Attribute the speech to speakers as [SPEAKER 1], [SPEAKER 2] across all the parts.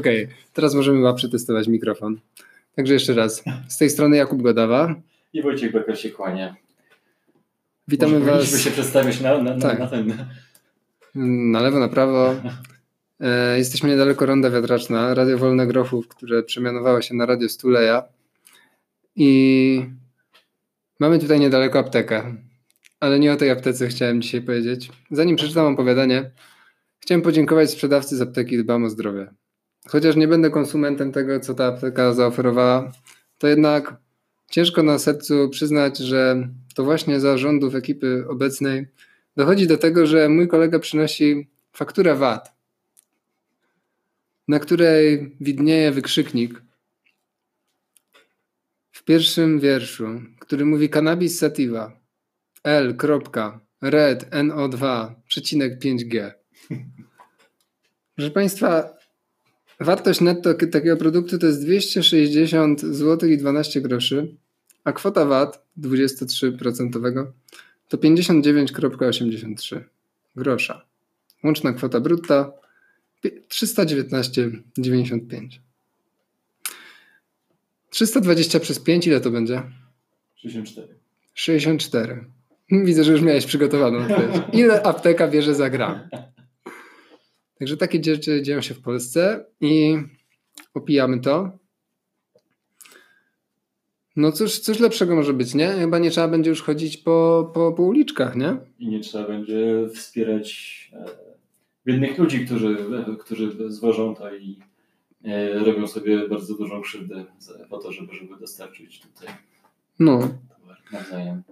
[SPEAKER 1] Okej, okay, teraz możemy chyba przetestować mikrofon. Także jeszcze raz. Z tej strony Jakub Godawa.
[SPEAKER 2] I Wojciech Becker się kłania.
[SPEAKER 1] Witamy
[SPEAKER 2] Może
[SPEAKER 1] Was.
[SPEAKER 2] Powinniśmy się przedstawić na, na,
[SPEAKER 1] Tak.
[SPEAKER 2] na ten.
[SPEAKER 1] Na lewo, na prawo. E, jesteśmy niedaleko Ronda Wiatraczna, Radio Wolne Grochów, które przemianowało się na Radio Stuleja. I mamy tutaj niedaleko aptekę. Ale nie o tej aptece chciałem dzisiaj powiedzieć. Zanim przeczytam opowiadanie, chciałem podziękować sprzedawcy z apteki Dbam o Zdrowie. Chociaż nie będę konsumentem tego, co ta apteka zaoferowała, to jednak ciężko na sercu przyznać, że to właśnie za rządów ekipy obecnej dochodzi do tego, że mój kolega przynosi fakturę VAT, na której widnieje wykrzyknik w pierwszym wierszu, który mówi cannabis sativa L. Red NO2 przecinek 5G. Proszę Państwa, wartość netto takiego produktu to jest 260 zł i 12 groszy, a kwota VAT 23% to 59,83 grosza. Łączna kwota brutta 319,95. 320 przez 5 ile to będzie?
[SPEAKER 2] 64.
[SPEAKER 1] 64. Widzę, że już miałeś przygotowaną odpowiedź. Ile apteka bierze za gram? Także takie rzeczy dzieją się w Polsce i opijamy to. No cóż, cóż lepszego może być, nie? Chyba nie trzeba będzie już chodzić po, po, po uliczkach, nie?
[SPEAKER 2] I nie trzeba będzie wspierać e, biednych ludzi, którzy, którzy zwożą to i e, robią sobie bardzo dużą krzywdę po to, żeby, żeby dostarczyć tutaj
[SPEAKER 1] No.
[SPEAKER 2] nawzajem.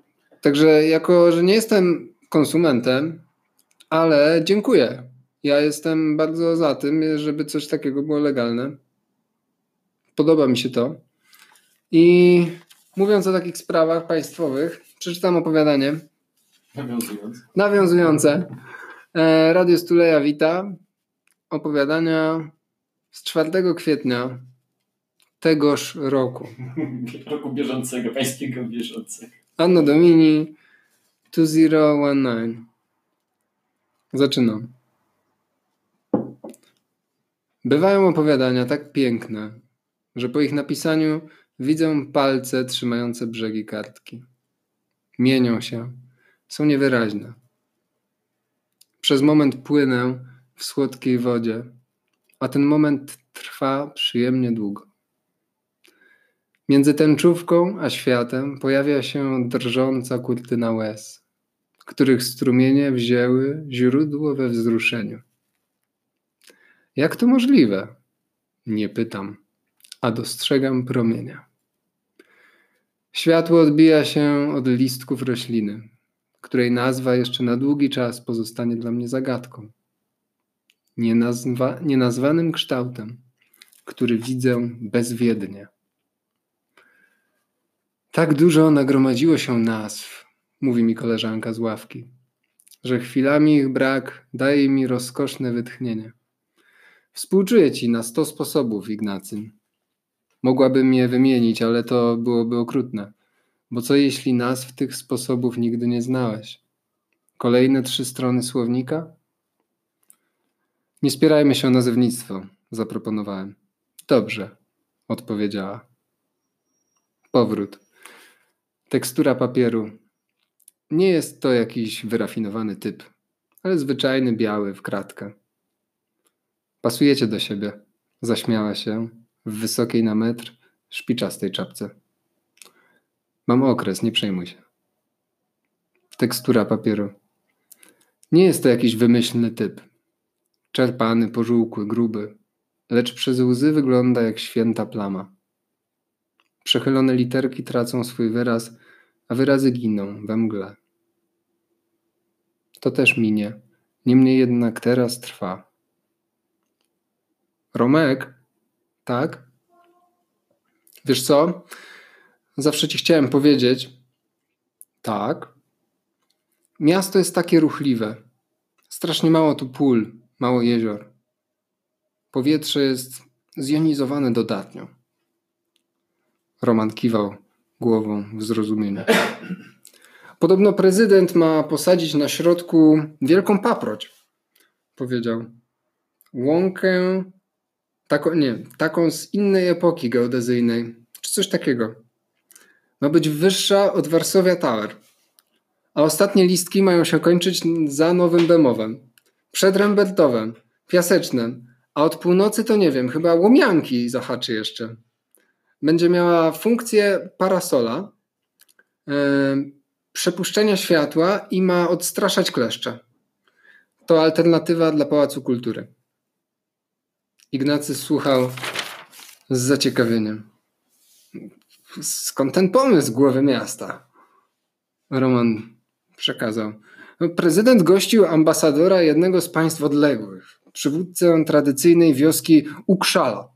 [SPEAKER 1] Także jako, że nie jestem konsumentem, ale dziękuję. Ja jestem bardzo za tym, żeby coś takiego było legalne. Podoba mi się to. I mówiąc o takich sprawach państwowych, przeczytam opowiadanie
[SPEAKER 2] Nawiązując.
[SPEAKER 1] nawiązujące. E, Radio Stuleja wita. Opowiadania z 4 kwietnia tegoż roku.
[SPEAKER 2] Roku bieżącego, pańskiego bieżącego.
[SPEAKER 1] Anno Domini 2019. Zaczynam. Bywają opowiadania tak piękne, że po ich napisaniu widzę palce trzymające brzegi kartki. Mienią się, są niewyraźne. Przez moment płynę w słodkiej wodzie, a ten moment trwa przyjemnie długo. Między tęczówką a światem pojawia się drżąca kurtyna łez, których strumienie wzięły źródło we wzruszeniu. Jak to możliwe? Nie pytam, a dostrzegam promienia. Światło odbija się od listków rośliny, której nazwa jeszcze na długi czas pozostanie dla mnie zagadką. Nienazwa, nienazwanym kształtem, który widzę bezwiednie. Tak dużo nagromadziło się nazw, mówi mi koleżanka z ławki, że chwilami ich brak daje mi rozkoszne wytchnienie. Współczuję ci na sto sposobów, Ignacy. Mogłabym je wymienić, ale to byłoby okrutne. Bo co jeśli nazw tych sposobów nigdy nie znałeś? Kolejne trzy strony słownika? Nie spierajmy się o nazewnictwo, zaproponowałem. Dobrze, odpowiedziała. Powrót. Tekstura papieru. Nie jest to jakiś wyrafinowany typ, ale zwyczajny biały w kratkę. Pasujecie do siebie, zaśmiała się w wysokiej na metr szpiczastej czapce. Mam okres, nie przejmuj się. Tekstura papieru. Nie jest to jakiś wymyślny typ. Czerpany, pożółkły, gruby, lecz przez łzy wygląda jak święta plama. Przechylone literki tracą swój wyraz, a wyrazy giną we mgle. To też minie, niemniej jednak teraz trwa. Romek? Tak? Wiesz co? Zawsze ci chciałem powiedzieć. Tak. Miasto jest takie ruchliwe. Strasznie mało tu pól, mało jezior. Powietrze jest zjonizowane dodatnio. Roman kiwał głową w zrozumieniu. Podobno prezydent ma posadzić na środku wielką paproć, powiedział. Łąkę taką, nie, taką z innej epoki geodezyjnej, czy coś takiego. Ma być wyższa od Varsovia Tower, a ostatnie listki mają się kończyć za Nowym Bemowem, przed Rembertowem, Piasecznem, a od północy to nie wiem, chyba Łomianki zahaczy jeszcze. Będzie miała funkcję parasola, yy, przepuszczenia światła i ma odstraszać kleszcze. To alternatywa dla Pałacu Kultury. Ignacy słuchał z zaciekawieniem. Skąd ten pomysł głowy miasta? Roman przekazał. Prezydent gościł ambasadora jednego z państw odległych, przywódcę tradycyjnej wioski Ukszala.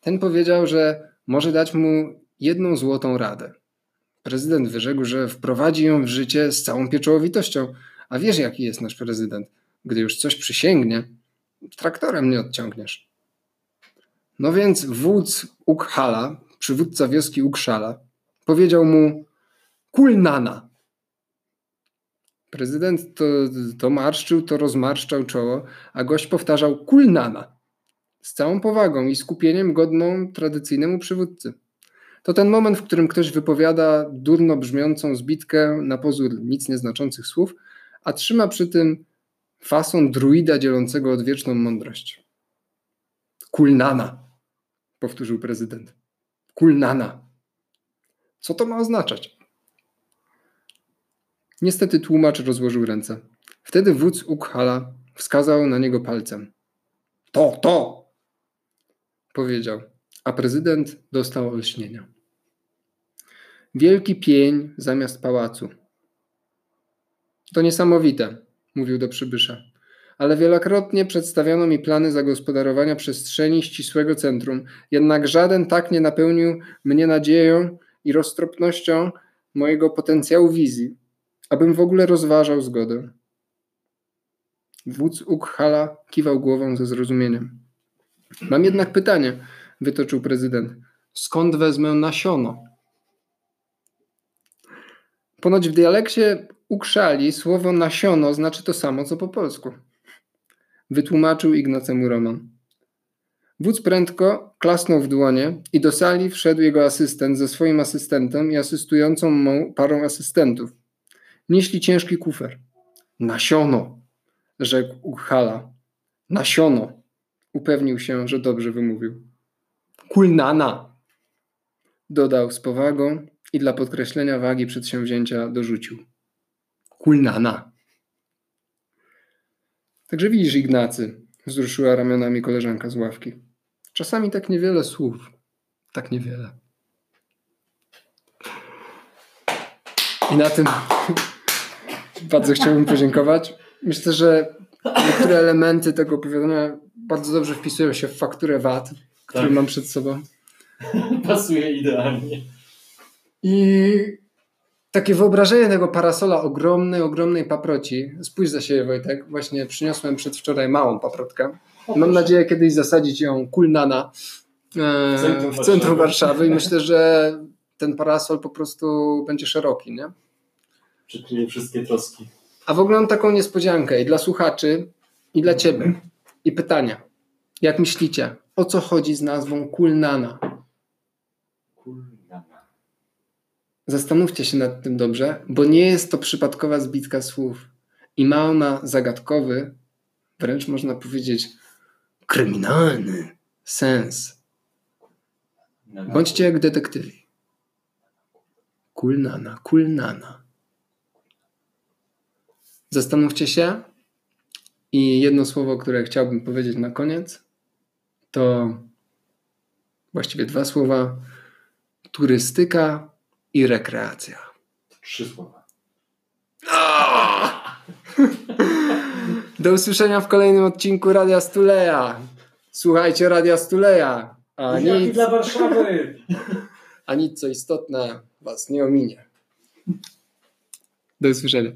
[SPEAKER 1] Ten powiedział, że może dać mu jedną złotą radę. Prezydent wyrzekł, że wprowadzi ją w życie z całą pieczołowitością. A wiesz, jaki jest nasz prezydent? Gdy już coś przysięgnie, traktorem nie odciągniesz. No więc wódz Ukhala, przywódca wioski Ukszala, powiedział mu kulnana. Prezydent to, to marszczył, to rozmarszczał czoło, a gość powtarzał kulnana. Z całą powagą i skupieniem godną tradycyjnemu przywódcy. To ten moment, w którym ktoś wypowiada durno brzmiącą zbitkę na pozór nic nieznaczących słów, a trzyma przy tym fason druida dzielącego odwieczną mądrość. Kulnana, powtórzył prezydent. Kulnana. Co to ma oznaczać? Niestety tłumacz rozłożył ręce. Wtedy wódz Ukhala wskazał na niego palcem. To, to! Powiedział, a prezydent dostał olśnienia. Wielki pień zamiast pałacu. To niesamowite, mówił do przybysza. Ale wielokrotnie przedstawiano mi plany zagospodarowania przestrzeni ścisłego centrum, jednak żaden tak nie napełnił mnie nadzieją i roztropnością mojego potencjału wizji, abym w ogóle rozważał zgodę. Wódz Ukhala kiwał głową ze zrozumieniem. Mam jednak pytanie, wytoczył prezydent. Skąd wezmę nasiono? Ponoć w dialekcie ukrzali słowo nasiono znaczy to samo, co po polsku. Wytłumaczył Ignacemu Roman. Wódz prędko klasnął w dłonie i do sali wszedł jego asystent ze swoim asystentem i asystującą parą asystentów. Nieśli ciężki kufer. Nasiono, rzekł Uchala. Nasiono. Upewnił się, że dobrze wymówił. Kulnana, dodał z powagą i dla podkreślenia wagi przedsięwzięcia dorzucił. Kulnana. Także widzisz, Ignacy, wzruszyła ramionami koleżanka z ławki. Czasami tak niewiele słów, tak niewiele. I na tym bardzo chciałbym podziękować. Myślę, że niektóre elementy tego opowiadania bardzo dobrze wpisują się w fakturę VAT, którą tak. mam przed sobą.
[SPEAKER 2] Pasuje idealnie.
[SPEAKER 1] I takie wyobrażenie tego parasola ogromnej, ogromnej paproci. Spójrz za siebie, Wojtek. Właśnie przyniosłem przedwczoraj małą paprotkę. Mam nadzieję kiedyś zasadzić ją kulnana e, w centrum, w centrum Warszawy. Warszawy i myślę, że ten parasol po prostu będzie szeroki, nie?
[SPEAKER 2] Przykryje wszystkie troski.
[SPEAKER 1] A w ogóle mam taką niespodziankę i dla słuchaczy, i dla ciebie. I pytania. Jak myślicie, o co chodzi z nazwą Kulnana?
[SPEAKER 2] Kulnana.
[SPEAKER 1] Zastanówcie się nad tym dobrze, bo nie jest to przypadkowa zbitka słów. I ma ona zagadkowy, wręcz można powiedzieć kryminalny sens. Bądźcie jak detektywi. Kulnana, kulnana. Zastanówcie się i jedno słowo, które chciałbym powiedzieć na koniec, to właściwie dwa słowa: turystyka i rekreacja.
[SPEAKER 2] Trzy słowa.
[SPEAKER 1] Do usłyszenia w kolejnym odcinku Radia Stuleja. Słuchajcie Radia Stuleja.
[SPEAKER 2] A nic, dla Warszawy.
[SPEAKER 1] A nic co istotne was nie ominie. Do usłyszenia.